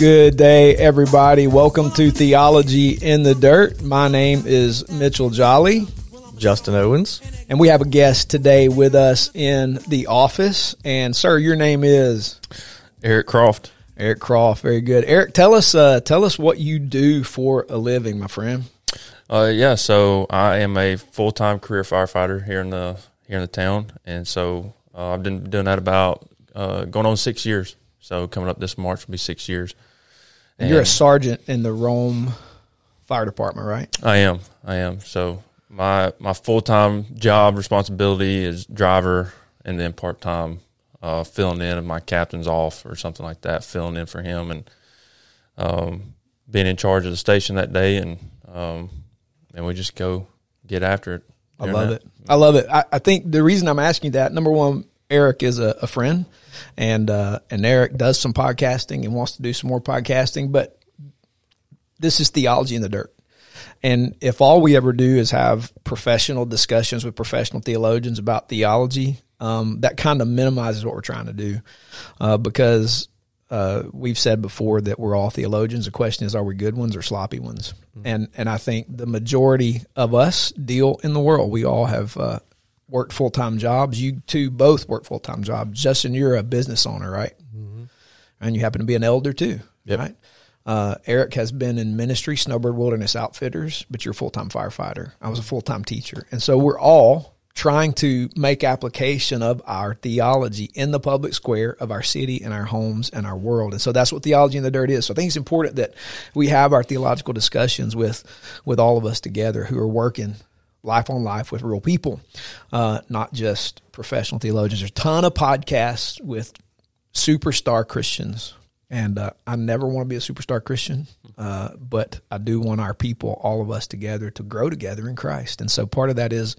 Good day, everybody. Welcome to Theology in the Dirt. My name is Mitchell Jolly, Justin Owens. and we have a guest today with us in the office. And, sir, your name is Eric Croft. Eric Croft. Very good. Eric, tell us, uh, tell us what you do for a living, my friend. Uh, yeah, so I am a full time career firefighter here in the here in the town, and so uh, I've been doing that about uh, going on six years. So coming up this March will be six years. And you're a sergeant in the Rome Fire Department, right? I am, I am. So my my full time job responsibility is driver, and then part time uh, filling in if my captain's off or something like that, filling in for him, and um, being in charge of the station that day, and um, and we just go get after it. I love it. I love it. I, I think the reason I'm asking that, number one, Eric is a, a friend, and uh, and Eric does some podcasting and wants to do some more podcasting. But this is theology in the dirt, and if all we ever do is have professional discussions with professional theologians about theology, um, that kind of minimizes what we're trying to do, uh, because uh, we've said before that we're all theologians. The question is, are we good ones or sloppy ones? And and I think the majority of us deal in the world. We all have uh, worked full time jobs. You two both work full time jobs. Justin, you're a business owner, right? And you happen to be an elder too, right? Uh, Eric has been in ministry, Snowbird Wilderness Outfitters, but you're a full time firefighter. I was a full time teacher, and so we're all trying to make application of our theology in the public square of our city and our homes and our world. And so that's what theology in the dirt is. So I think it's important that we have our theological discussions with with all of us together who are working life on life with real people, uh, not just professional theologians. There's a ton of podcasts with superstar Christians. And uh, I never want to be a superstar Christian, uh, but I do want our people, all of us together, to grow together in Christ. And so part of that is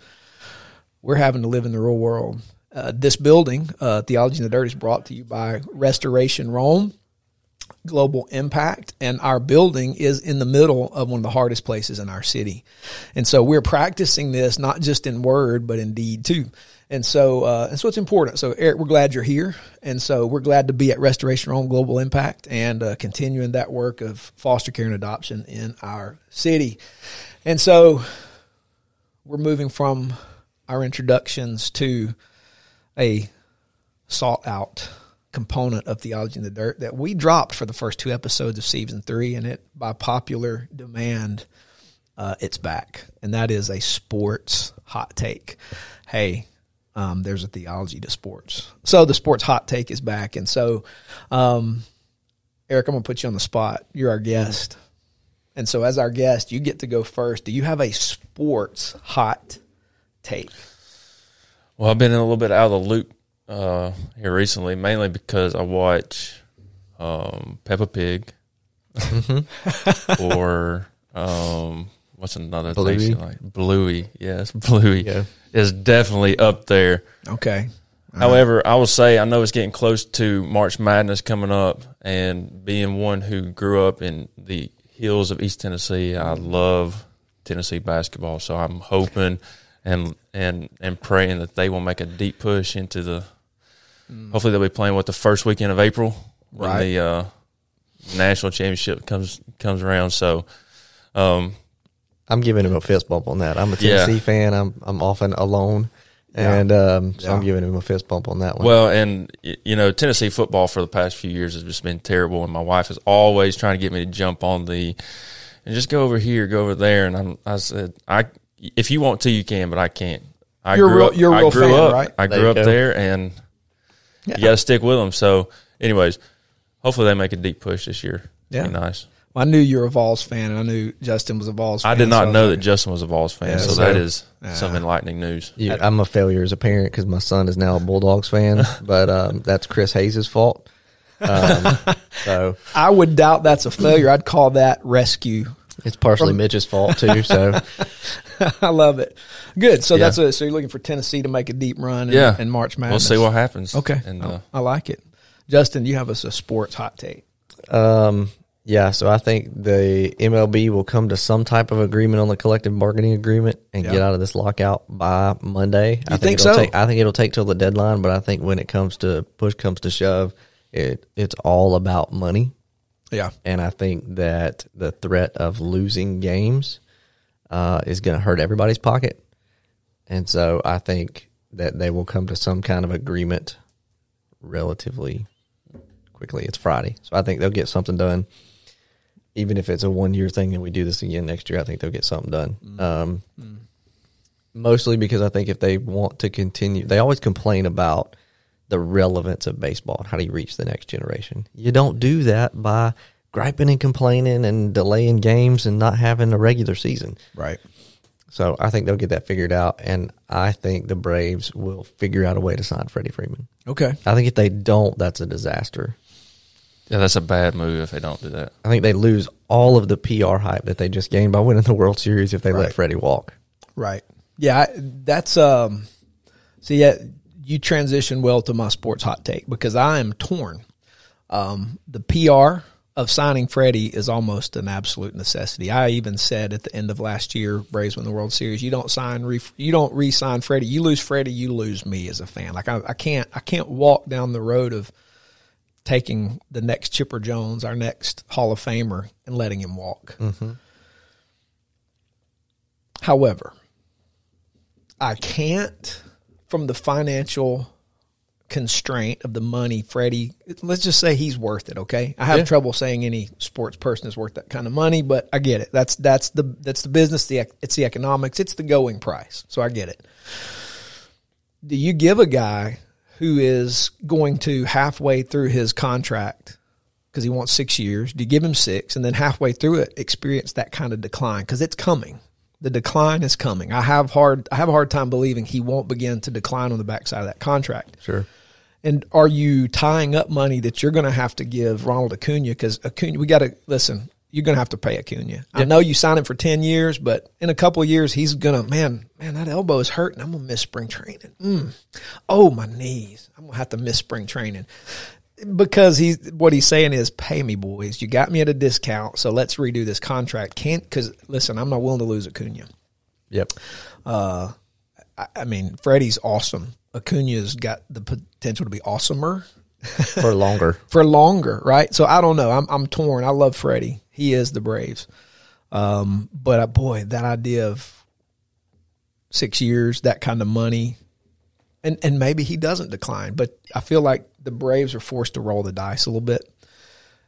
we're having to live in the real world. Uh, this building, uh, Theology in the Dirt, is brought to you by Restoration Rome, Global Impact, and our building is in the middle of one of the hardest places in our city. And so we're practicing this not just in word, but in deed too. And so, uh, and so it's important. So, Eric, we're glad you're here, and so we're glad to be at Restoration Rome Global Impact and uh, continuing that work of foster care and adoption in our city. And so, we're moving from our introductions to a sought out component of theology in the dirt that we dropped for the first two episodes of season three, and it by popular demand, uh, it's back, and that is a sports hot take. Hey, um, there's a theology to sports, so the sports hot take is back, and so, um, Eric, I'm gonna put you on the spot. You're our guest, and so as our guest, you get to go first. Do you have a sports hot take? Well, I've been a little bit out of the loop uh, here recently, mainly because I watch um, Peppa Pig or um, what's another Bluey. thing she like? Bluey, yes, Bluey Yeah. is definitely up there. Okay, However, I will say I know it's getting close to March Madness coming up, and being one who grew up in the hills of East Tennessee, I love Tennessee basketball. So I'm hoping and and and praying that they will make a deep push into the. Hopefully, they'll be playing with the first weekend of April when Right. the uh, national championship comes comes around. So, um, I'm giving him a fist bump on that. I'm a Yeah. Tennessee fan. I'm I'm often alone, and um, so I'm giving him a fist bump on that one. Well, and you know, Tennessee football for the past few years has just been terrible, and my wife is always trying to get me to jump on the and just go over here, go over there, and I'm, I said, I if you want to, you can, but I can't. I You're grew real- up, you're a I real grew fan, up, right? I grew up go. there, and Yeah. you got to stick with them. So, anyways, hopefully they make a deep push this year. Yeah. Be nice. Well, I knew you were a Vols fan, and I knew Justin was a Vols fan. I did not so know that Justin was a Vols fan, Yeah, so so- that is Yeah. some enlightening news. You- I'm a failure as a parent because my son is now a Bulldogs fan, but um, that's Chris Hayes' fault. Um, so I would doubt that's a failure. I'd call that rescue. It's partially Mitch's fault too. So I love it. Good. So Yeah. that's a, so you're looking for Tennessee to make a deep run in, Yeah. in March Madness. We'll see what happens. Okay. and Oh, uh, I like it. Justin, you have us a sports hot take. Um, yeah, so I think the MLB will come to some type of agreement on the collective bargaining agreement and Yeah. get out of this lockout by Monday. I think it'll so? Take, I think it'll take till the deadline, but I think when it comes to push comes to shove, it it's all about money. Yeah. And I think that the threat of losing games uh, is going to hurt everybody's pocket. And so I think that they will come to some kind of agreement relatively quickly. It's Friday. So I think they'll get something done. Even if it's a one year thing and we do this again next year, I think they'll get something done. Um, Mostly because I think if they want to continue, they always complain about the relevance of baseball and how do you reach the next generation. You don't do that by griping and complaining and delaying games and not having a regular season. Right. So I think they'll get that figured out, and I think the Braves will figure out a way to sign Freddie Freeman. Okay. I think if they don't, that's a disaster. Yeah, that's a bad move if they don't do that. I think they lose all of the PR hype that they just gained by winning the World Series if they let Right. Freddie walk. Right. Yeah, I, that's um. So yeah, you transition well to my sports hot take because I am torn. Um, the PR of signing Freddie is almost an absolute necessity. I even said at the end of last year, Braves win the World Series. You don't sign, re, you don't re-sign Freddie. You lose Freddie, you lose me as a fan. Like I, I can't, I can't walk down the road of taking the next Chipper Jones, our next Hall of Famer, and letting him walk. However, I can't, from the financial constraint of the money, Freddie, let's just say he's worth it, okay? I have Yeah. trouble saying any sports person is worth that kind of money, but I get it. That's that's the that's the business, the it's the economics, it's the going price. So I get it. Do you give a guy who is going to halfway through his contract because he wants 6 years, do you give him 6 and then halfway through it experience that kind of decline cuz it's coming the decline is coming. I have hard I have a hard time believing he won't begin to decline on the backside of that contract. Sure. And are you tying up money that you're going to have to give Ronald Acuna? Because Acuna, we got to listen. You're going to have to pay Acuna. I know you signed him for ten years, but in a couple of years, he's going to man, man, that elbow is hurting. I'm going to miss spring training. Mm. Oh, my knees. I'm going to have to miss spring training because he's what he's saying is pay me boys. You got me at a discount so let's redo this contract. Can't because listen i'm not willing to lose acuna. Yep. I, I mean freddie's awesome. Acuna's got the potential to be awesomer. For longer. for longer right? So i don't know. I'm, I'm torn. I love freddie. He is the braves. Um, but uh, boy that idea of six years that kind of money and and maybe he doesn't decline but i feel like the braves are forced to roll the dice a little bit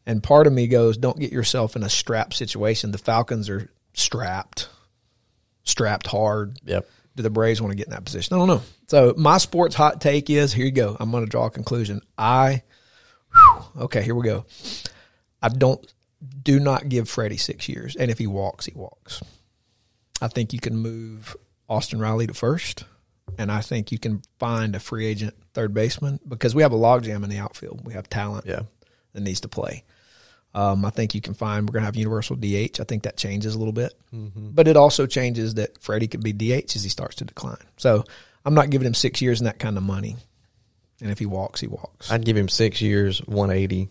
and part of me goes don't get yourself in a strap situation the falcons are strapped strapped hard Yep. do the Braves want to get in that position? I don't know. So my sports hot take is here you go. I'm going to draw a conclusion. I whew, okay, here we go. I don't do not give Freddie six years, and if he walks, he walks. I think you can move Austin Riley to first, and I think you can find a free agent third baseman because we have a logjam in the outfield. We have talent Yeah. that needs to play. Um, I think you can find we're going to have universal DH. I think that changes a little bit, but it also changes that Freddie could be DH as he starts to decline. So I'm not giving him six years and that kind of money. And if he walks, he walks. I'd give him six years, 180.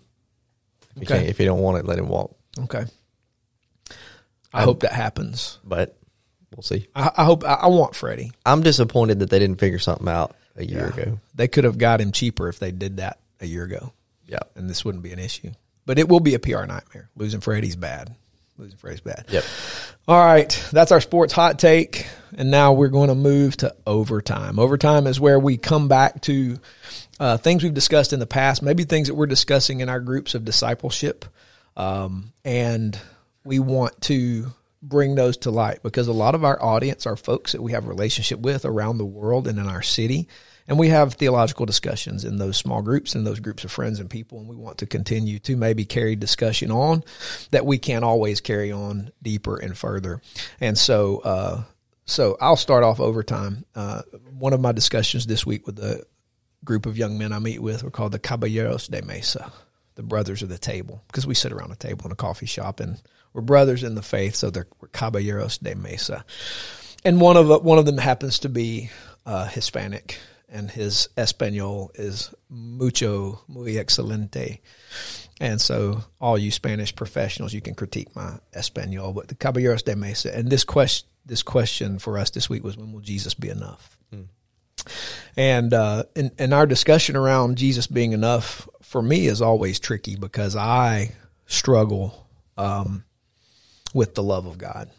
If Okay. can't, if you don't want it, let him walk. okay. I hope that happens. But we'll see. I, I hope I, I want Freddie. I'm disappointed that they didn't figure something out a year Yeah. ago. They could have got him cheaper if they did that a year ago, Yeah. and this wouldn't be an issue. But it will be a PR nightmare. Losing Freddie's bad. Losing Freddie's bad. Yep. All right, that's our sports hot take. And now we're going to move to overtime. Overtime is where we come back to uh, things we've discussed in the past, maybe things that we're discussing in our groups of discipleship. Um, and we want to bring those to light because a lot of our audience are folks that we have a relationship with around the world and in our city. And we have theological discussions in those small groups and those groups of friends and people. And we want to continue to maybe carry discussion on that we can't always carry on deeper and further. And so, uh, so I'll start off overtime. Uh, one of my discussions this week with the group of young men I meet with were called the Caballeros de Mesa, the brothers of the table, because we sit around a table in a coffee shop and we're brothers in the faith. So they're we're Caballeros de Mesa and one of one of them happens to be uh, Hispanic, and his Espanol is mucho muy excelente. And so, all you Spanish professionals, you can critique my Espanol, but the Caballeros de Mesa. And this question, this question for us this week was, when will Jesus be enough? And uh, in, in our discussion around Jesus being enough for me is always tricky because I struggle um, with the love of God.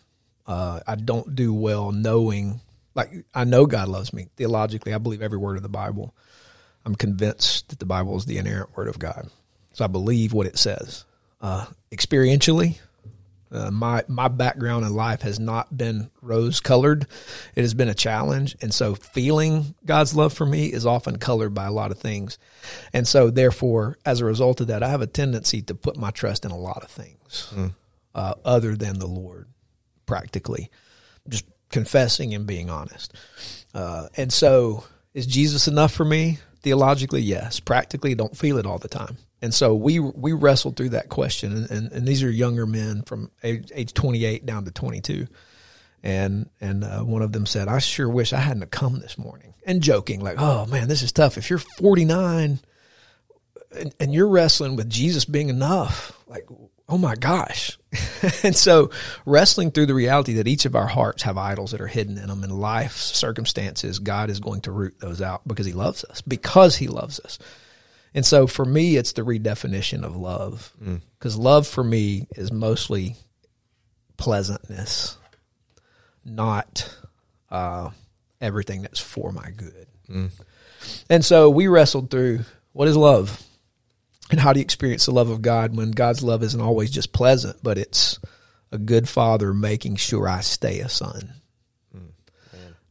Uh, I don't do well knowing, like, I know God loves me. Theologically, I believe every word of the Bible. I'm convinced that the Bible is the inerrant word of God. So I believe what it says. Uh, experientially, uh, my my background in life has not been rose colored. It has been a challenge, and so feeling God's love for me is often colored by a lot of things, and so therefore, as a result of that, I have a tendency to put my trust in a lot of things uh, other than the Lord. Practically, just confessing and being honest, uh, and so is Jesus enough for me? Theologically, yes. Practically, don't feel it all the time. And so we we wrestled through that question, and, and, and these are younger men from age, age 28 down to 22, and and uh, one of them said, "I sure wish I hadn't come this morning," and joking like, "Oh man, this is tough. If you're 49 and, and you're wrestling with Jesus being enough, like, oh my gosh." and so wrestling through the reality that each of our hearts have idols that are hidden in them in life circumstances, God is going to root those out because He loves us, because He loves us. And so for me, it's the redefinition of love. Because love for me is mostly pleasantness, not uh, everything that's for my good. And so we wrestled through what is love? And how do you experience the love of God when God's love isn't always just pleasant, but it's a good father making sure I stay a son.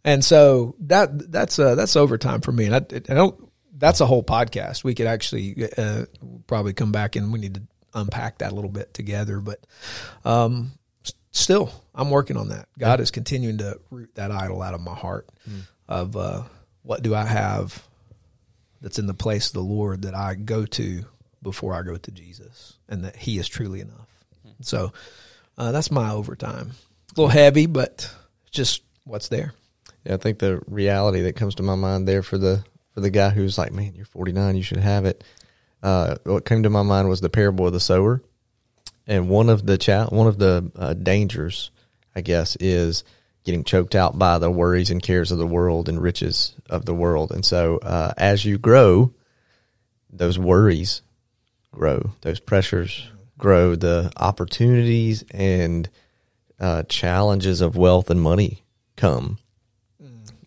And so that that's uh, that's overtime for me, and I, I don't. That's a whole podcast. We could actually uh, probably come back and we need to unpack that a little bit together. But um, still, I'm working on that. God is continuing to root that idol out of my heart. Of uh, what do I have that's in the place of the Lord that I go to before I go to Jesus, and that He is truly enough. So uh, that's my overtime. A little heavy, but just what's there. Yeah, I think the reality that comes to my mind there for the for the guy who's like, man, you're 49, you should have it. Uh, what came to my mind was the parable of the sower, and one of the cha- one of the uh, dangers, I guess, is getting choked out by the worries and cares of the world and riches of the world. And so, uh, as you grow, those worries grow, those pressures grow, the opportunities and uh, challenges of wealth and money come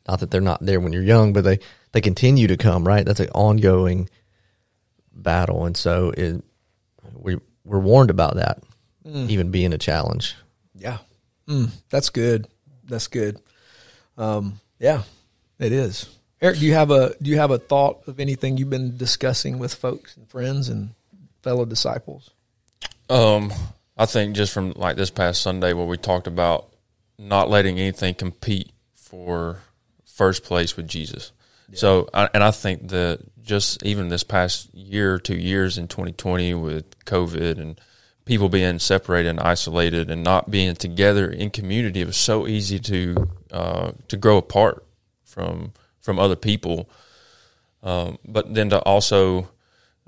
not that they're not there when you're young, but they they continue to come. Right, that's an ongoing battle, and so it, we we're warned about that, even being a challenge. Yeah. Mm, that's good. That's good. Um, yeah, it is. Eric, do you have a do you have a thought of anything you've been discussing with folks and friends and fellow disciples? Um, I think just from like this past Sunday where we talked about not letting anything compete for first place with Jesus. So, and I think that just even this past year, two years in 2020 with COVID and people being separated and isolated and not being together in community, it was so easy to uh, to grow apart from from other people. Um, but then to also,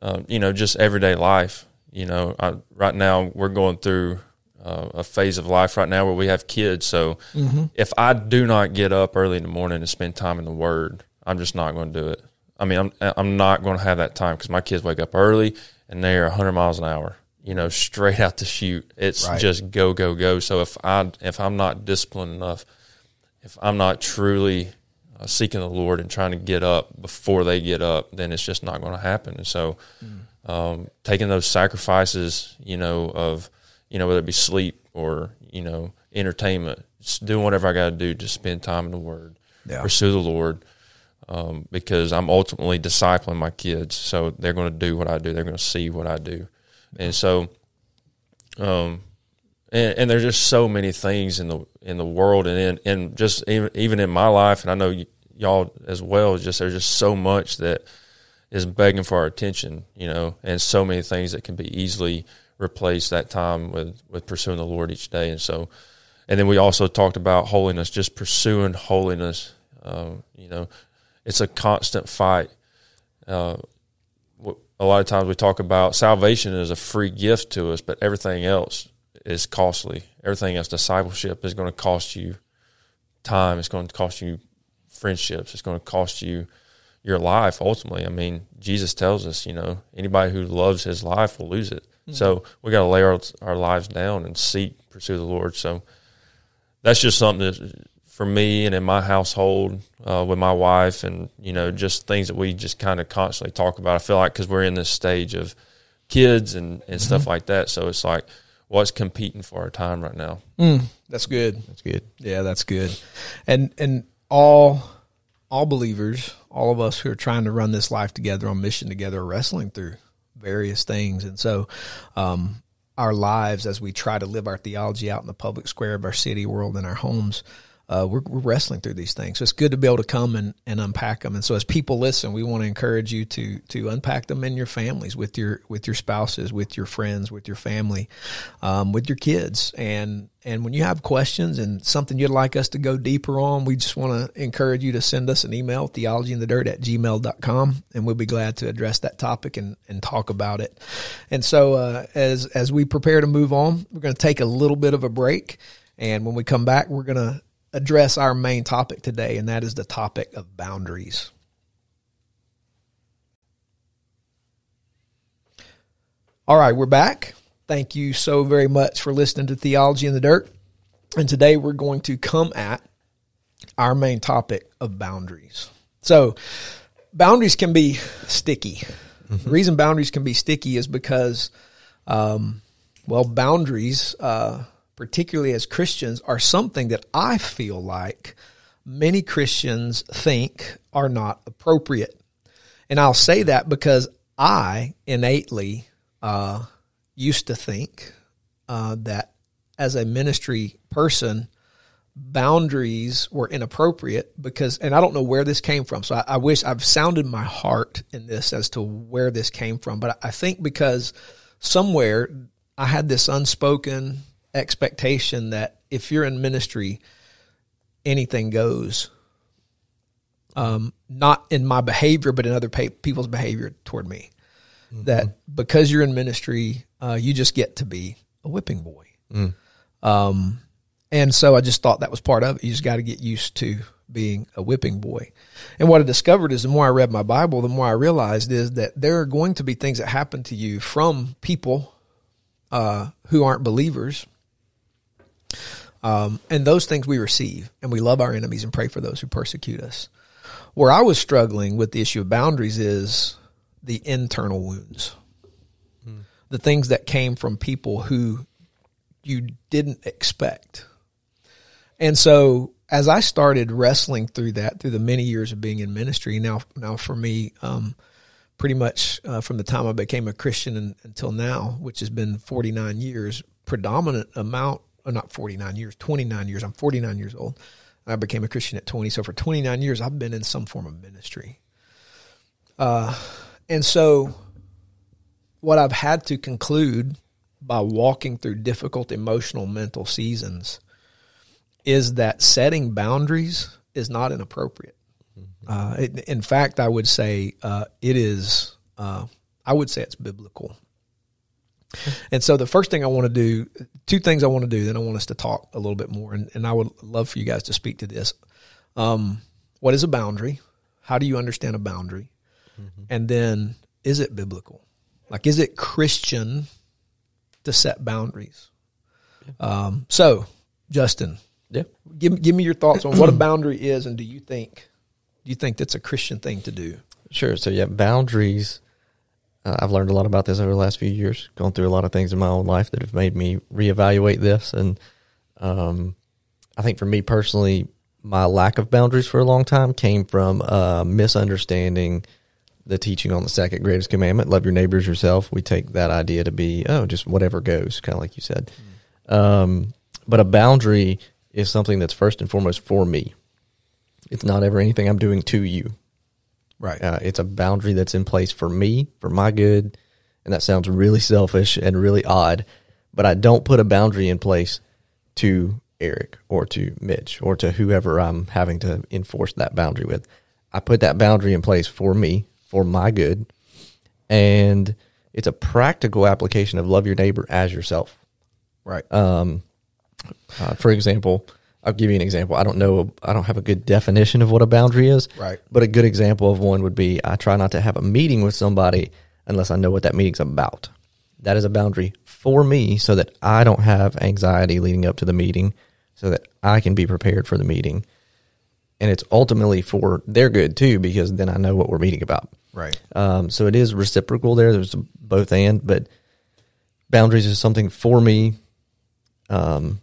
um, you know, just everyday life. You know, I, right now we're going through uh, a phase of life right now where we have kids. So if I do not get up early in the morning and spend time in the Word, I'm just not going to do it. I mean, I'm I'm not going to have that time because my kids wake up early and they are 100 miles an hour. You know, straight out the chute. It's Right. just go go go. So if I if I'm not disciplined enough, if I'm not truly uh, seeking the Lord and trying to get up before they get up, then it's just not going to happen. And so, um, taking those sacrifices, you know, of you know whether it be sleep or you know entertainment, just doing whatever I got to do to spend time in the Word, Yeah. pursue the Lord, um, because I'm ultimately discipling my kids, so they're going to do what I do. They're going to see what I do, and so, um, and, and there's just so many things in the in the world and in and just even even in my life, and I know y- y'all as well. Just there's just so much that is begging for our attention, you know, and so many things that can be easily replaced that time with with pursuing the Lord each day, and so, and then we also talked about holiness, just pursuing holiness. Um, you know, it's a constant fight. Uh, a lot of times we talk about salvation is a free gift to us, but everything else is costly. Everything else, discipleship is going to cost you time. It's going to cost you friendships. It's going to cost you your life ultimately. I mean, Jesus tells us, you know, anybody who loves his life will lose it. So we got to lay our, our lives down and seek, pursue the Lord. So that's just something that for me and in my household uh, with my wife, and you know, just things that we just kind of constantly talk about. I feel like because we're in this stage of kids and and stuff like that, so it's like what's competing for our time right now. That's good. That's good. Yeah, that's good. And and all all believers, all of us who are trying to run this life together on mission together are wrestling through various things. And so um our lives as we try to live our theology out in the public square of our city, world, and our homes, uh, we're, we're wrestling through these things. So it's good to be able to come and, and unpack them. And so as people listen, we want to encourage you to to unpack them in your families, with your with your spouses, with your friends, with your family, um, with your kids. And and when you have questions and something you'd like us to go deeper on, we just want to encourage you to send us an email, theologyinthedirt at gmail.com, and we'll be glad to address that topic and, and talk about it. And so uh, as as we prepare to move on, we're going to take a little bit of a break. And when we come back, we're going to address our main topic today, and that is the topic of boundaries. All right, we're back. Thank you so very much for listening to Theology in the Dirt. And today we're going to come at our main topic of boundaries. So, boundaries can be sticky. The reason boundaries can be sticky is because, um, well, boundaries, uh, particularly as Christians, are something that I feel like many Christians think are not appropriate. And I'll say that because I innately uh, used to think uh, that as a ministry person, boundaries were inappropriate because, and I don't know where this came from. So I, I wish I've sounded my heart in this as to where this came from. But I think because somewhere I had this unspoken expectation that if you're in ministry, anything goes. Um, not in my behavior, but in other pa- people's behavior toward me. That because you're in ministry, uh, you just get to be a whipping boy. Um, and so I just thought that was part of it. You just got to get used to being a whipping boy. And what I discovered is the more I read my Bible, the more I realized is that there are going to be things that happen to you from people uh, who aren't believers. Um, and those things we receive, and we love our enemies and pray for those who persecute us. Where I was struggling with the issue of boundaries is the internal wounds, the things that came from people who you didn't expect. And so as I started wrestling through that through the many years of being in ministry, now now for me, um, pretty much uh, from the time I became a Christian and, until now, which has been 49 years, predominant amount, or not 49 years, 29 years. I'm 49 years old. I became a Christian at 20. So for 29 years, I've been in some form of ministry. Uh, and so what I've had to conclude by walking through difficult emotional mental seasons is that setting boundaries is not inappropriate. Uh, it, in fact, I would say uh, it is. Uh, I would say it's biblical. And so, the first thing I want to do, two things I want to do, then I want us to talk a little bit more, and, and I would love for you guys to speak to this. Um, what is a boundary? How do you understand a boundary? And then, is it biblical? Like, is it Christian to set boundaries? Um, so, Justin, Yeah. give give me your thoughts on what a boundary is, and do you think do you think that's a Christian thing to do? Sure. So yeah, boundaries. Uh, I've learned a lot about this over the last few years. Gone through a lot of things in my own life that have made me reevaluate this, and um, I think for me personally, my lack of boundaries for a long time came from uh, misunderstanding the teaching on the second greatest commandment: love your neighbors yourself. We take that idea to be oh, just whatever goes, kind of like you said. Um, but a boundary is something that's first and foremost for me. It's not ever anything I'm doing to you. Right. Uh, it's a boundary that's in place for me, for my good. And that sounds really selfish and really odd, but I don't put a boundary in place to Eric or to Mitch or to whoever I'm having to enforce that boundary with. I put that boundary in place for me, for my good. And it's a practical application of love your neighbor as yourself. right. Uh, for example, I'll give you an example. I don't know, I don't have a good definition of what a boundary is. Right. But a good example of one would be I try not to have a meeting with somebody unless I know what that meeting's about. that is a boundary for me so that I don't have anxiety leading up to the meeting, so that I can be prepared for the meeting. And it's ultimately for their good too, because then I know what we're meeting about. Right. Um, so it is reciprocal there. There's both and, but boundaries is something for me. Um,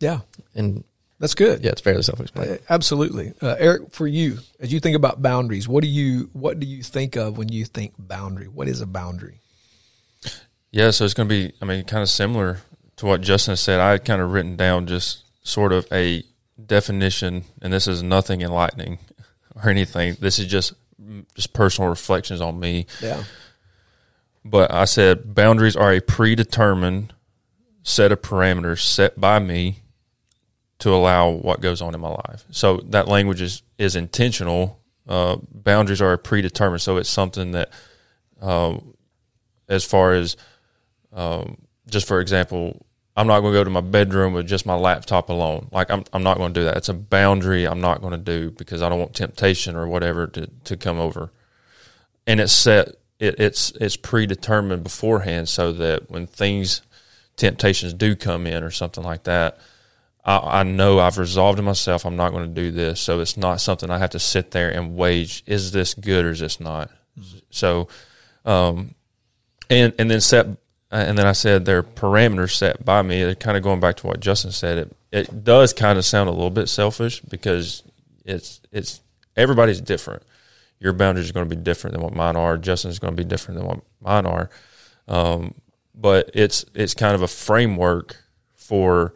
Yeah. And That's good. yeah, it's fairly self-explanatory. Uh, Absolutely, uh, Eric. For you, as you think about boundaries, what do you what do you think of when you think boundary? What is a boundary? Yeah, so it's going to be, I mean, kind of similar to what Justin said. I had kind of written down just sort of a definition, and this is nothing enlightening or anything. This is just just personal reflections on me. Yeah. But I said boundaries are a predetermined set of parameters set by me to allow what goes on in my life. So that language is is intentional. Uh, boundaries are predetermined, so it's something that, uh, as far as, um, just for example, I'm not going to go to my bedroom with just my laptop alone. Like I'm, I'm not going to do that. It's a boundary I'm not going to do because I don't want temptation or whatever to, to come over. And it's set. It, it's it's predetermined beforehand so that when things, temptations do come in or something like that, I, I know I've resolved in myself. I'm not going to do this. So it's not something I have to sit there and wage. Is this good or is this not? So, um, and and then set and then I said there are parameters set by me. They're kind of going back to what Justin said. It it does kind of sound a little bit selfish because it's it's everybody's different. Your boundaries are going to be different than what mine are. Justin's going to be different than what mine are. Um, but it's it's kind of a framework for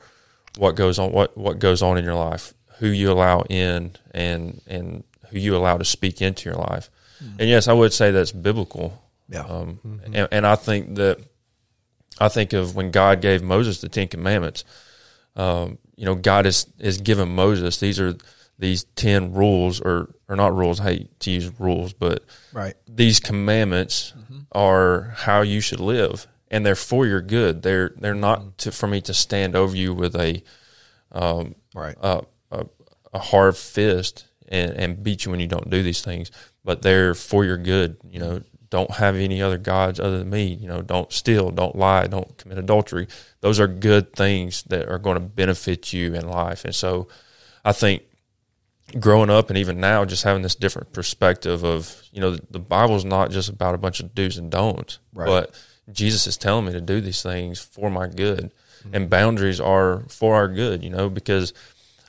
what goes on what what goes on in your life, who you allow in, and and who you allow to speak into your life. And yes, I would say that's biblical. Yeah. Um, and, and I think that I think of when God gave Moses the Ten Commandments. Um, you know, God has has given Moses these are these ten rules, or or not rules. I hate to use rules, but Right. these commandments are how you should live, and they're for your good. They're they're not to, for me to stand over you with a um, Right. a, a, a hard fist and, and beat you when you don't do these things, but they're for your good. You know, don't have any other gods other than me. You know, don't steal, don't lie, don't commit adultery. Those are good things that are going to benefit you in life. And so I think growing up and even now, just having this different perspective of, you know, the, the Bible's not just about a bunch of do's and don'ts, Right. but Jesus is telling me to do these things for my good. And boundaries are for our good, you know, because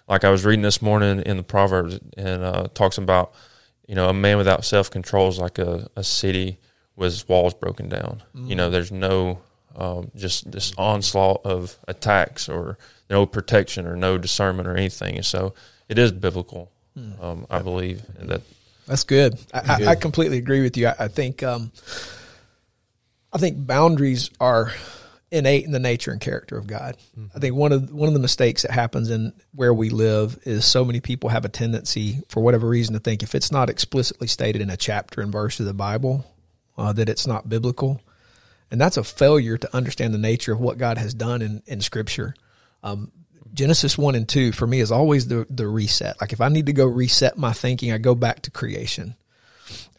like I was reading this morning in the Proverbs and uh, talks about, you know, a man without self control is like a, a city with its walls broken down. You know, there's no um, just this onslaught of attacks or no protection or no discernment or anything. And so it is biblical, um, I believe, that That's good. I, I, I completely agree with you. I, I think um, I think boundaries are innate in the nature and character of God. I think one of one of the mistakes that happens in where we live is so many people have a tendency, for whatever reason, to think if it's not explicitly stated in a chapter and verse of the Bible, uh, that it's not biblical, and that's a failure to understand the nature of what God has done in in Scripture. Um, Genesis one and two for me is always the the reset. Like if I need to go reset my thinking, I go back to creation.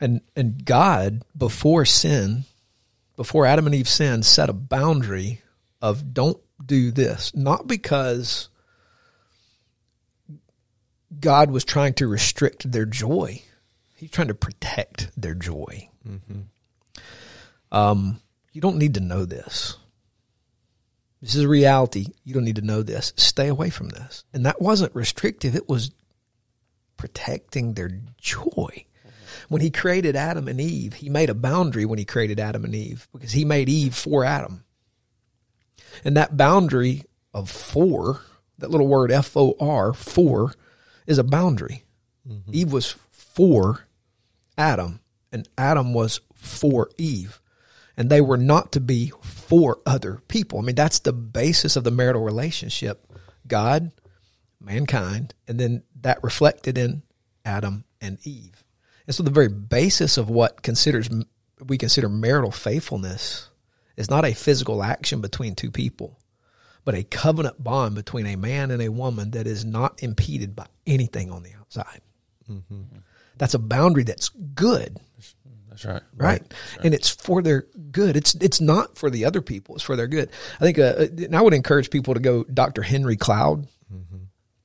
And and God before sin, before Adam and Eve sinned, set a boundary of don't do this. Not because God was trying to restrict their joy. He's trying to protect their joy. Um, you don't need to know this. This is reality. You don't need to know this. Stay away from this. And that wasn't restrictive. It was protecting their joy. When he created Adam and Eve, he made a boundary when he created Adam and Eve because he made Eve for Adam. And that boundary of for, that little word F O R, for, is a boundary. Mm-hmm. Eve was for Adam, and Adam was for Eve. And they were not to be for other people. I mean, that's the basis of the marital relationship God, mankind, and then that reflected in Adam and Eve. And so the very basis of what considers we consider marital faithfulness is not a physical action between two people, but a covenant bond between a man and a woman that is not impeded by anything on the outside. Mm-hmm. That's a boundary that's good. That's right. right? And it's for their good. It's it's not for the other people. It's for their good. I think, uh, uh and I would encourage people to go. Dr. Henry Cloud, mm-hmm.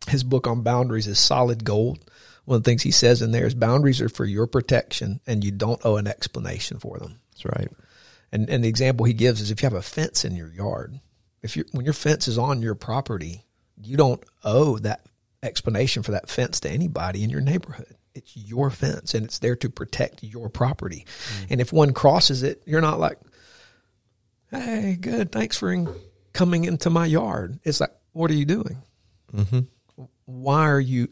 his book on boundaries is solid gold. One of the things he says in there is boundaries are for your protection, and you don't owe an explanation for them. That's right. And and the example he gives is if you have a fence in your yard, if you when your fence is on your property, you don't owe that explanation for that fence to anybody in your neighborhood. It's your fence and it's there to protect your property. Mm. And if one crosses it, you're not like, "Hey, good, thanks for in- coming into my yard." It's like, "What are you doing? Mm-hmm. Why are you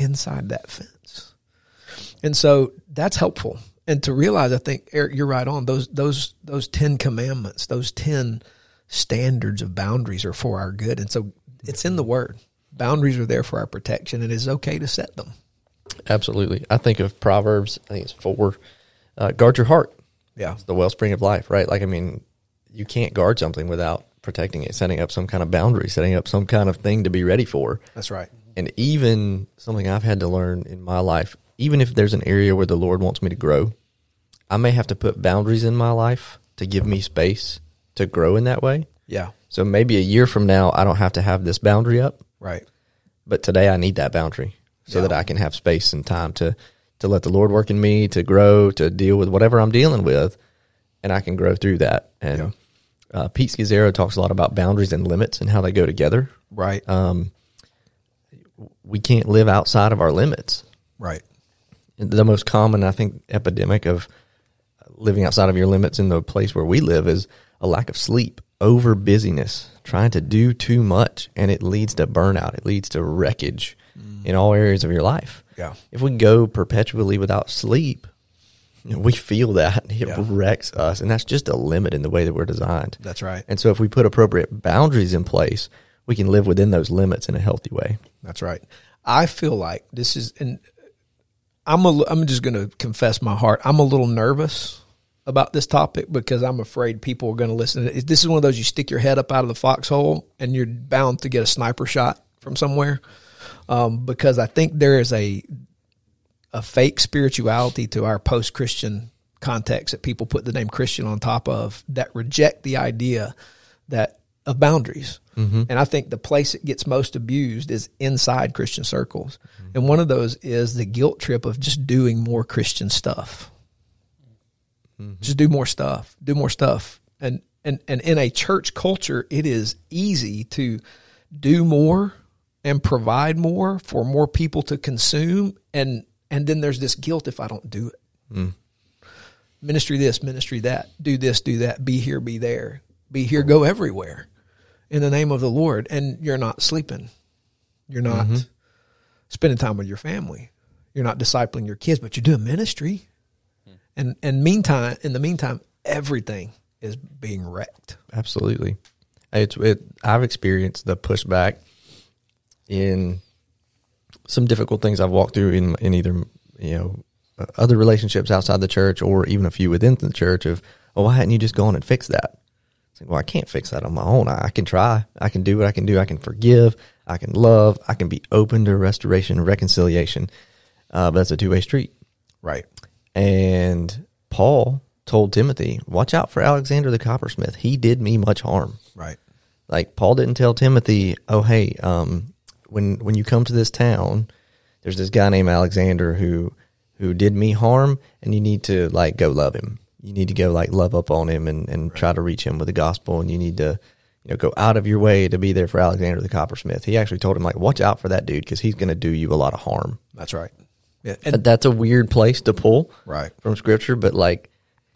inside that fence?" And so that's helpful. And to realize, I think Eric, you're right on those those those ten commandments, those ten standards of boundaries are for our good. And so it's in the Word. Boundaries are there for our protection, and it's okay to set them. Absolutely. I think of Proverbs, I think it's four, uh, guard your heart. Yeah, It's the wellspring of life, right? Like, I mean, you can't guard something without protecting it, setting up some kind of boundary, setting up some kind of thing to be ready for. that's right. And even something I've had to learn in my life, even if there's an area where the Lord wants me to grow, I may have to put boundaries in my life to give me space to grow in that way. Yeah, So maybe a year from now, I don't have to have this boundary up, right. but today I need that boundary so Yeah. that I can have space and time to to let the Lord work in me, to grow, to deal with whatever I'm dealing with, and I can grow through that. And uh, Pete Scazzero talks a lot about boundaries and limits and how they go together. Right. Um, we can't live outside of our limits. right. The most common, I think, epidemic of living outside of your limits in the place where we live is a lack of sleep, over busyness, trying to do too much, and it leads to burnout. It leads to wreckage mm. in all areas of your life. Yeah. If we go perpetually without sleep, we feel that it Yeah. wrecks us, and that's just a limit in the way that we're designed. That's right. And so, if we put appropriate boundaries in place, we can live within those limits in a healthy way. That's right. I feel like this is, and I'm a, I'm just going to confess my heart. I'm a little nervous about this topic because I'm afraid people are going to listen. This is one of those you stick your head up out of the foxhole and you're bound to get a sniper shot from somewhere. Um, because I think there is a a fake spirituality to our post Christian context that people put the name Christian on top of that reject the idea that of boundaries. Mm-hmm. And I think the place it gets most abused is inside Christian circles. Mm-hmm. And one of those is the guilt trip of just doing more Christian stuff. Mm-hmm. Just do more stuff. Do more stuff. And and and in a church culture, it is easy to do more and provide more for more people to consume and and then there's this guilt if I don't do it. Mm. Ministry this, ministry that, do this, do that, be here, be there, be here, go everywhere in the name of the Lord. And you're not sleeping. You're not mm-hmm. spending time with your family. You're not discipling your kids, but you're doing ministry. Hmm. And and meantime, in the meantime, everything is being wrecked. Absolutely. It's it. I've experienced the pushback in some difficult things I've walked through in in either you know other relationships outside the church or even a few within the church of oh why hadn't you just gone and fixed that? It's like well I can't fix that on my own. I, I can try. I can do what I can do. I can forgive. I can love. I can be open to restoration and reconciliation. Uh, but that's a two way street. Right. And Paul told Timothy, "Watch out for Alexander the coppersmith. He did me much harm." Right. Like Paul didn't tell Timothy, "Oh, hey, um, when when you come to this town, there's this guy named Alexander who who did me harm, and you need to like go love him. You need to go like love up on him and and try to reach him with the gospel, and you need to." You know, go out of your way to be there for Alexander the coppersmith. He actually told him, like, watch out for that dude because he's going to do you a lot of harm. That's right. Yeah. And That's a weird place to pull right. from scripture, but like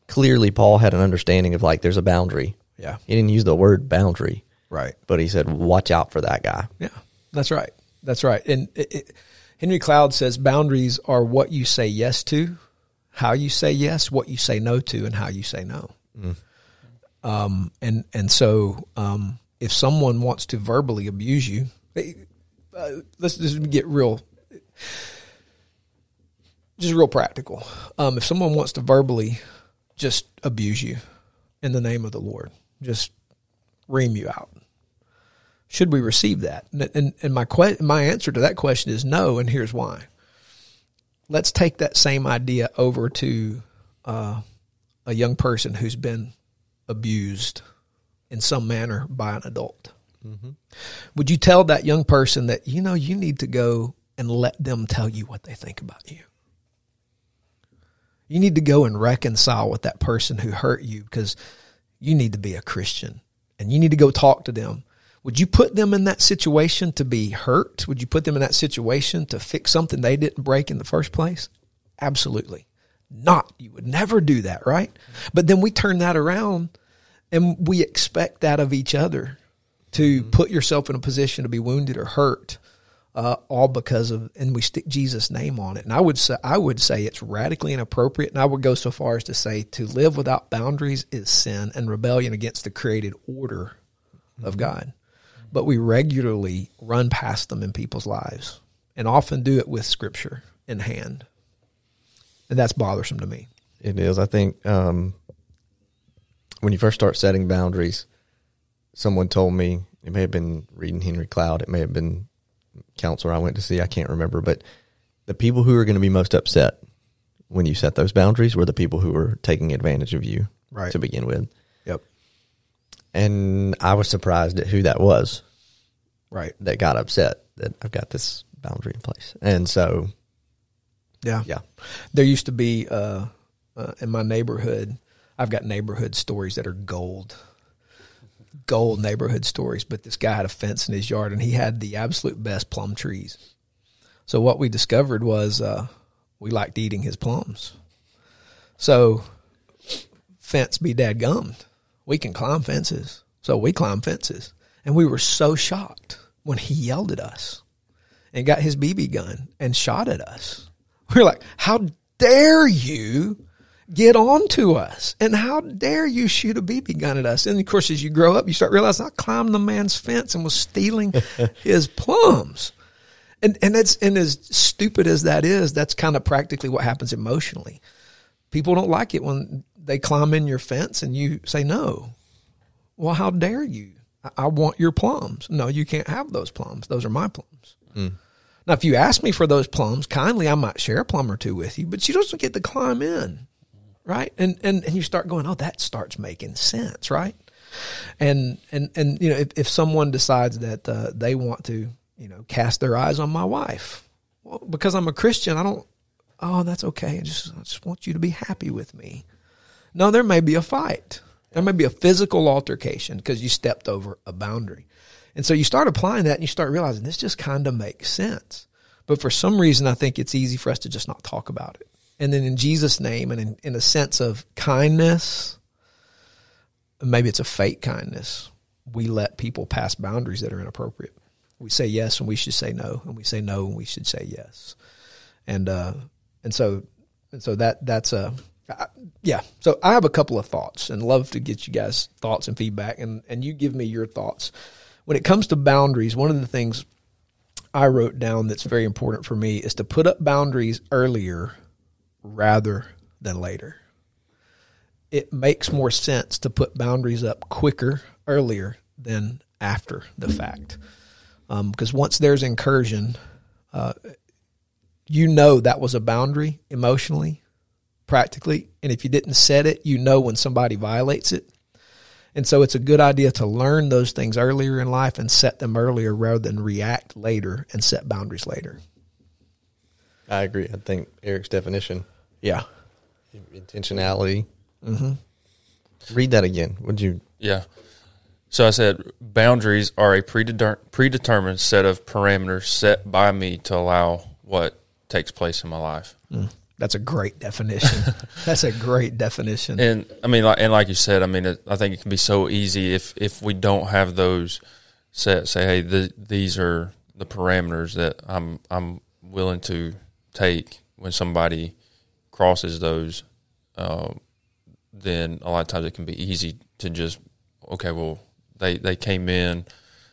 clearly Paul had an understanding of like there's a boundary. Yeah. He didn't use the word boundary, Right. but he said watch out for that guy. Yeah, that's right. That's right. And it, it, Henry Cloud says boundaries are what you say yes to, how you say yes, what you say no to, and how you say no. Um, and and so um, if someone wants to verbally abuse you, they, uh, let's just get real, just real practical. Um, if someone wants to verbally just abuse you in the name of the Lord, just ream you out should we receive that? And and, and my que- my answer to that question is no, and here's why. Let's take that same idea over to uh, a young person who's been abused in some manner by an adult, would you tell that young person that you know you need to go and let them tell you what they think about you? You need to go and reconcile with that person who hurt you because you need to be a Christian and you need to go talk to them. Would you put them in that situation to be hurt? Would you put them in that situation to fix something they didn't break in the first place? Absolutely not. You would never do that, right? But then we turn that around and we expect that of each other to put yourself in a position to be wounded or hurt uh, all because of and we stick Jesus' name on it. And I would say I would say it's radically inappropriate, and I would go so far as to say to live without boundaries is sin and rebellion against the created order of God. But we regularly run past them in people's lives, and often do it with Scripture in hand, and that's bothersome to me. It is. I think um, when you first start setting boundaries, someone told me it may have been reading Henry Cloud. It may have been counselor I went to see. I can't remember, but the people who are going to be most upset when you set those boundaries were the people who were taking advantage of you Right. to begin with. And I was surprised at who that was Right. that got upset that I've got this boundary in place. And so, Yeah. yeah, There used to be uh, uh, in my neighborhood. I've got neighborhood stories that are gold, gold neighborhood stories. But this guy had a fence in his yard, and he had the absolute best plum trees. So what we discovered was uh, we liked eating his plums. So fence be dad gummed. We can climb fences, so we climb fences, and we were so shocked when he yelled at us and got his BB gun and shot at us. We are like, how dare you get on to us? And how dare you shoot a BB gun at us? And of course, as you grow up, you start realizing I climbed the man's fence and was stealing his plums. And, and that's, and as stupid as that is, that's kind of practically what happens emotionally. People don't like it when they climb in your fence and you say no. Well, how dare you? I, I want your plums. No, you can't have those plums. Those are my plums. Now, if you ask me for those plums kindly, I might share a plum or two with you, but she doesn't get to climb in, right? And and and you start going, oh, that starts making sense, right? And and and you know, if, if someone decides that uh, they want to, you know, cast their eyes on my wife, well, because I'm a Christian, I don't. Oh, that's okay. I just I just want you to be happy with me. No, there may be a fight. There may be a physical altercation because you stepped over a boundary. And so you start applying that and you start realizing this just kind of makes sense. But for some reason, I think it's easy for us to just not talk about it. And then in Jesus' name and in, in a sense of kindness, maybe it's a fake kindness, we let people pass boundaries that are inappropriate. We say yes and we should say no, and we say no and we should say yes. And uh, and so and so that that's a I- yeah. So I have a couple of thoughts and love to get you guys thoughts and feedback, and and you give me your thoughts when it comes to boundaries. One of the things I wrote down that's very important for me is to put up boundaries earlier rather than later. It makes more sense to put boundaries up quicker, earlier than after the fact. Because once there's incursion, uh, you know that was a boundary emotionally, practically. And if you didn't set it, you know when somebody violates it. And so it's a good idea to learn those things earlier in life and set them earlier rather than react later and set boundaries later. I agree. I think Eric's definition, Yeah. intentionality. Mm-hmm. Read that again. Would you? Yeah. So I said boundaries are a predeter- predetermined set of parameters set by me to allow what takes place in my life. That's a great definition. That's a great definition. And I mean, like, and like you said, I mean, it, I think it can be so easy if if we don't have those set. Say, hey, th these are the parameters that I'm I'm willing to take when somebody crosses those. Um, then a lot of times it can be easy to just okay, well, they they came in,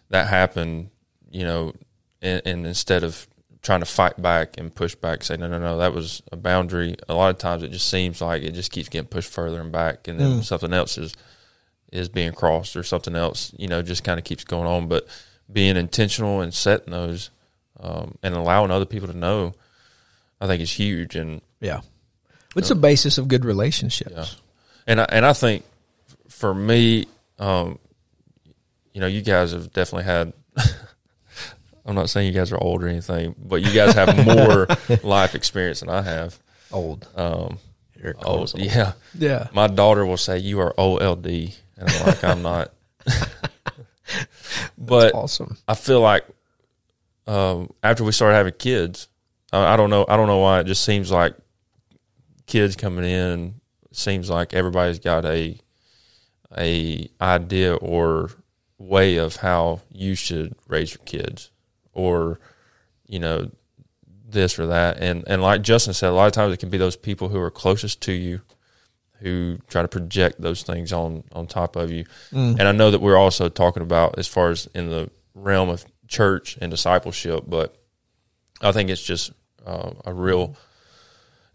that happened, you know, and, and instead of trying to fight back and push back, say no, no, no, that was a boundary. A lot of times it just seems like it just keeps getting pushed further and back, and then something else is is being crossed or something else, you know, just kind of keeps going on. But being intentional and setting those um, and allowing other people to know, I think is huge. And yeah. It's the basis of good relationships. Yeah. And I, and I think for me, um, you know, you guys have definitely had. I'm not saying you guys are old or anything, but you guys have more life experience than I have. Old. Um, Eric old, calls them. yeah. Yeah. My daughter will say you are OLD, and I'm like I'm not. but Awesome. I feel like um, after we started having kids, I, I don't know. I don't know why it just seems like kids coming in seems like everybody's got a a idea or way of how you should raise your kids, or you know this or that. And and like Justin said, a lot of times it can be those people who are closest to you who try to project those things on on top of you. And I know that we're also talking about as far as in the realm of church and discipleship, but I think it's just uh, a real.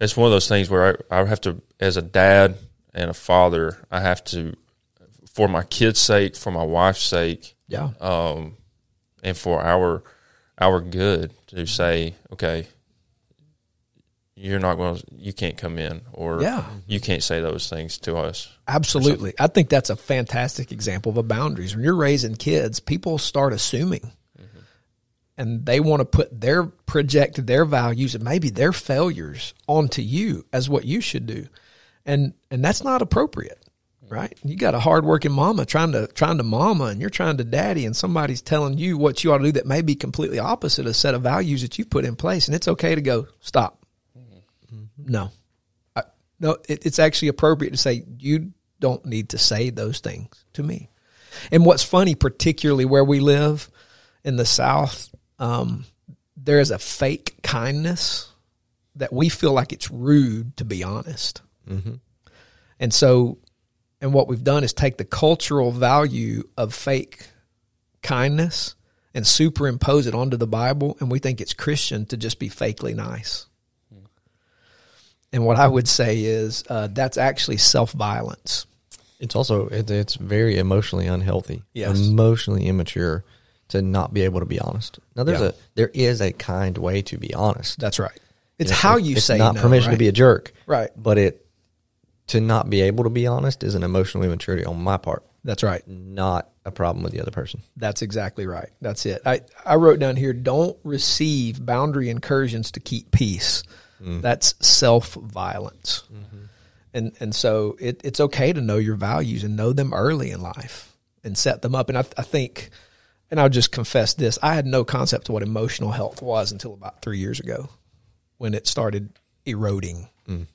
It's one of those things where I, I have to, as a dad and a father, I have to, for my kids' sake, for my wife's sake, Yeah. um, and for our our good to say, okay, you're not going to, you can't come in, or Yeah. you mm-hmm. can't say those things to us. Absolutely. I think that's a fantastic example of a boundaries. When you're raising kids, people start assuming mm-hmm. and they want to put their project their values and maybe their failures onto you as what you should do. And and that's not appropriate. Right? You got a hardworking mama trying to trying to mama and you're trying to daddy and somebody's telling you what you ought to do that may be completely opposite a set of values that you've put in place and it's okay to go stop. No. I, no, it, it's actually appropriate to say you don't need to say those things to me. And what's funny, particularly where we live in the South, um, there is a fake kindness that we feel like it's rude to be honest. And so, and what we've done is take the cultural value of fake kindness and superimpose it onto the Bible, and we think it's Christian to just be fakely nice. And what I would say is uh, that's actually self violence. It's also it, it's very emotionally unhealthy, Yes. emotionally immature to not be able to be honest. Now there's Yeah. a there is a kind way to be honest. That's right. It's know, how you it's say not no, permission right? to be a jerk, Right. But it to not be able to be honest is an emotional immaturity on my part, That's right. not a problem with the other person. That's exactly right. That's it. I, I wrote down here don't receive boundary incursions to keep peace. Mm. That's self violence. Mm-hmm. And and so it, it's okay to know your values and know them early in life and set them up. And I, I think, and I'll just confess this I had no concept of what emotional health was until about three years ago when it started eroding. Mm.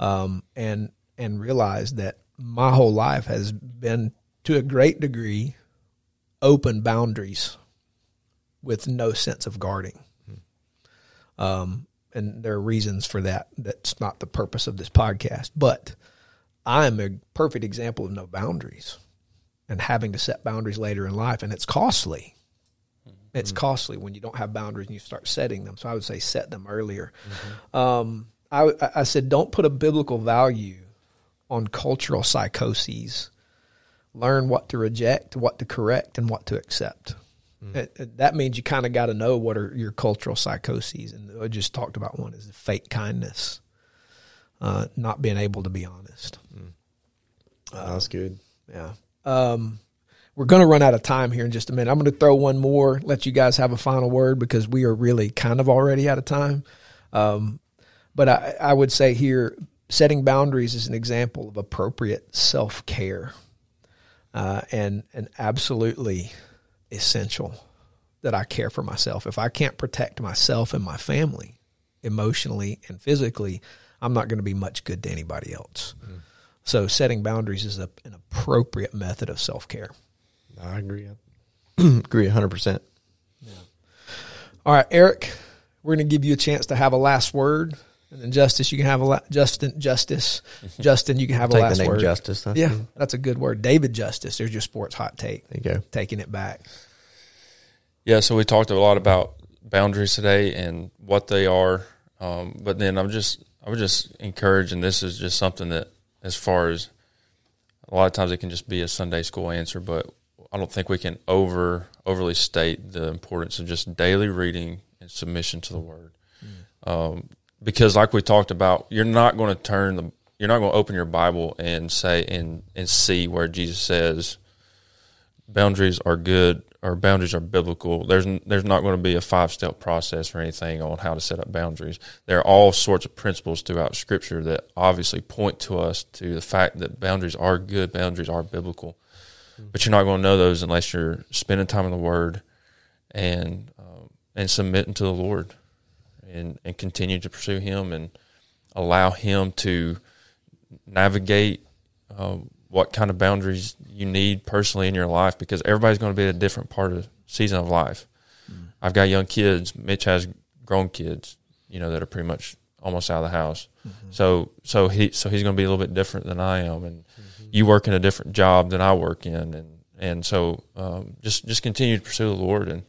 Um, and and realized that my whole life has been to a great degree open boundaries with no sense of guarding. Um, and there are reasons for that. That's not the purpose of this podcast, but I am a perfect example of no boundaries and having to set boundaries later in life. And it's costly. It's costly when you don't have boundaries and you start setting them. So I would say set them earlier. Um, I, I said, don't put a biblical value on cultural psychoses learn what to reject, what to correct, and what to accept. It- it- that means you kind of got to know what are your cultural psychoses. And I just talked about one is fake kindness, uh, not being able to be honest. That's good. Yeah. Um, we're going to run out of time here in just a minute. I'm going to throw one more, let you guys have a final word because we are really kind of already out of time. Um, but I, I would say here, setting boundaries is an example of appropriate self care, uh, and and absolutely essential that I care for myself. If I can't protect myself and my family emotionally and physically, I'm not going to be much good to anybody else. So setting boundaries is a, an appropriate method of self care. I agree. agree 100%. All right, Eric, we're going to give you a chance to have a last word, and then Justice, you can have a la- Justin Justice, Justin, you can have a Take last the name word. Justice. That's yeah, good. that's a good word. David Justice. There's your sports hot take. There you go. Taking it back. Yeah, so we talked a lot about boundaries today and what they are, um, but then I'm just I would just encourage, and this is just something that, as far as a lot of times it can just be a Sunday school answer, but I don't think we can over overly state the importance of just daily reading and submission to the Word. Um, because like we talked about, you're not going to turn the you're not going to open your Bible and say and and see where Jesus says boundaries are good or boundaries are biblical. There's there's not going to be a five step process or anything on how to set up boundaries. There are all sorts of principles throughout Scripture that obviously point to us to the fact that boundaries are good, boundaries are biblical. But you're not going to know those unless you're spending time in the Word and um, and submitting to the Lord and and continue to pursue Him and allow Him to navigate um, what kind of boundaries you need personally in your life because everybody's going to be at a different part of season of life. Mm. I've got young kids. Mitch has grown kids, you know, that are pretty much almost out of the house. Mm-hmm. So so he so he's going to be a little bit different than I am, and mm-hmm. you work in a different job than I work in, and and so um, just just continue to pursue the Lord and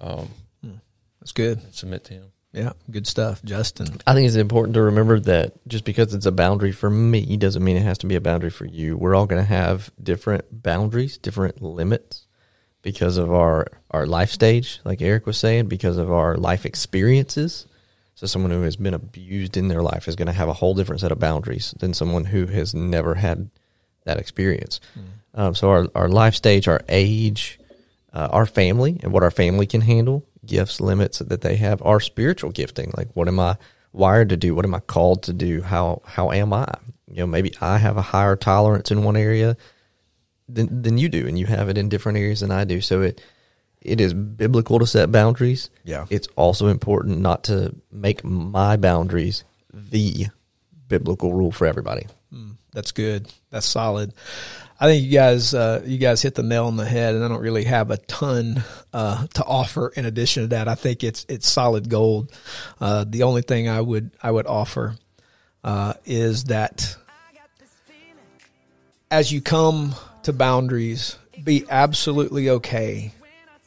um, mm. that's good. Submit to Him. Yeah, good stuff, Justin. I think it's important to remember that just because it's a boundary for me doesn't mean it has to be a boundary for you. We're all going to have different boundaries, different limits because of our our life stage, like Eric was saying, because of our life experiences. So someone who has been abused in their life is going to have a whole different set of boundaries than someone who has never had that experience. Mm. Um, so our our life stage, our age, uh, our family, and what our family can handle gifts, limits that they have our spiritual gifting. Like, what am I wired to do? What am I called to do? How how am I? You know, maybe I have a higher tolerance in one area than than you do, and you have it in different areas than I do. So it it is biblical to set boundaries. Yeah, it's also important not to make my boundaries the biblical rule for everybody. Mm, that's good. That's solid. I think you guys uh, you guys hit the nail on the head, and I don't really have a ton uh, to offer in addition to that. I think it's it's solid gold. Uh, the only thing I would I would offer uh, is that as you come to boundaries, be absolutely okay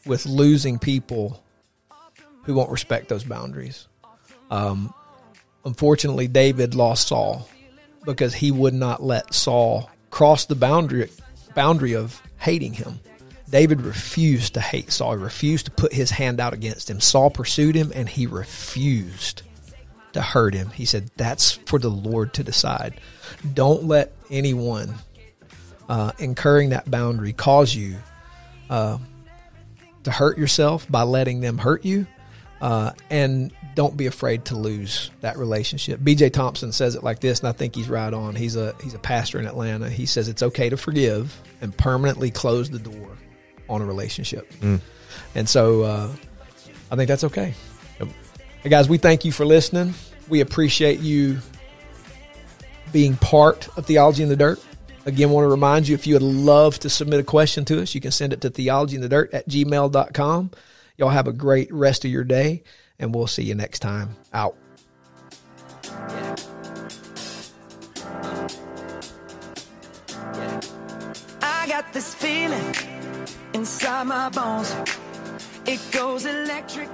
with losing people who won't respect those boundaries. Um, unfortunately, David lost Saul because he would not let Saul crossed the boundary boundary of hating him. David refused to hate Saul. He refused to put his hand out against him. Saul pursued him and he refused to hurt him. He said, That's for the Lord to decide. Don't let anyone uh, incurring that boundary cause you uh, to hurt yourself by letting them hurt you. Uh, and don't be afraid to lose that relationship. BJ Thompson says it like this, and I think he's right on. He's a he's a pastor in Atlanta. He says it's okay to forgive and permanently close the door on a relationship. Mm. And so uh, I think that's okay. Yep. Hey guys, we thank you for listening. We appreciate you being part of Theology in the Dirt. Again, want to remind you if you would love to submit a question to us, you can send it to theologyinthedirt at gmail.com. Y'all have a great rest of your day and we'll see you next time. Out. I got this feeling inside my bones. It goes electric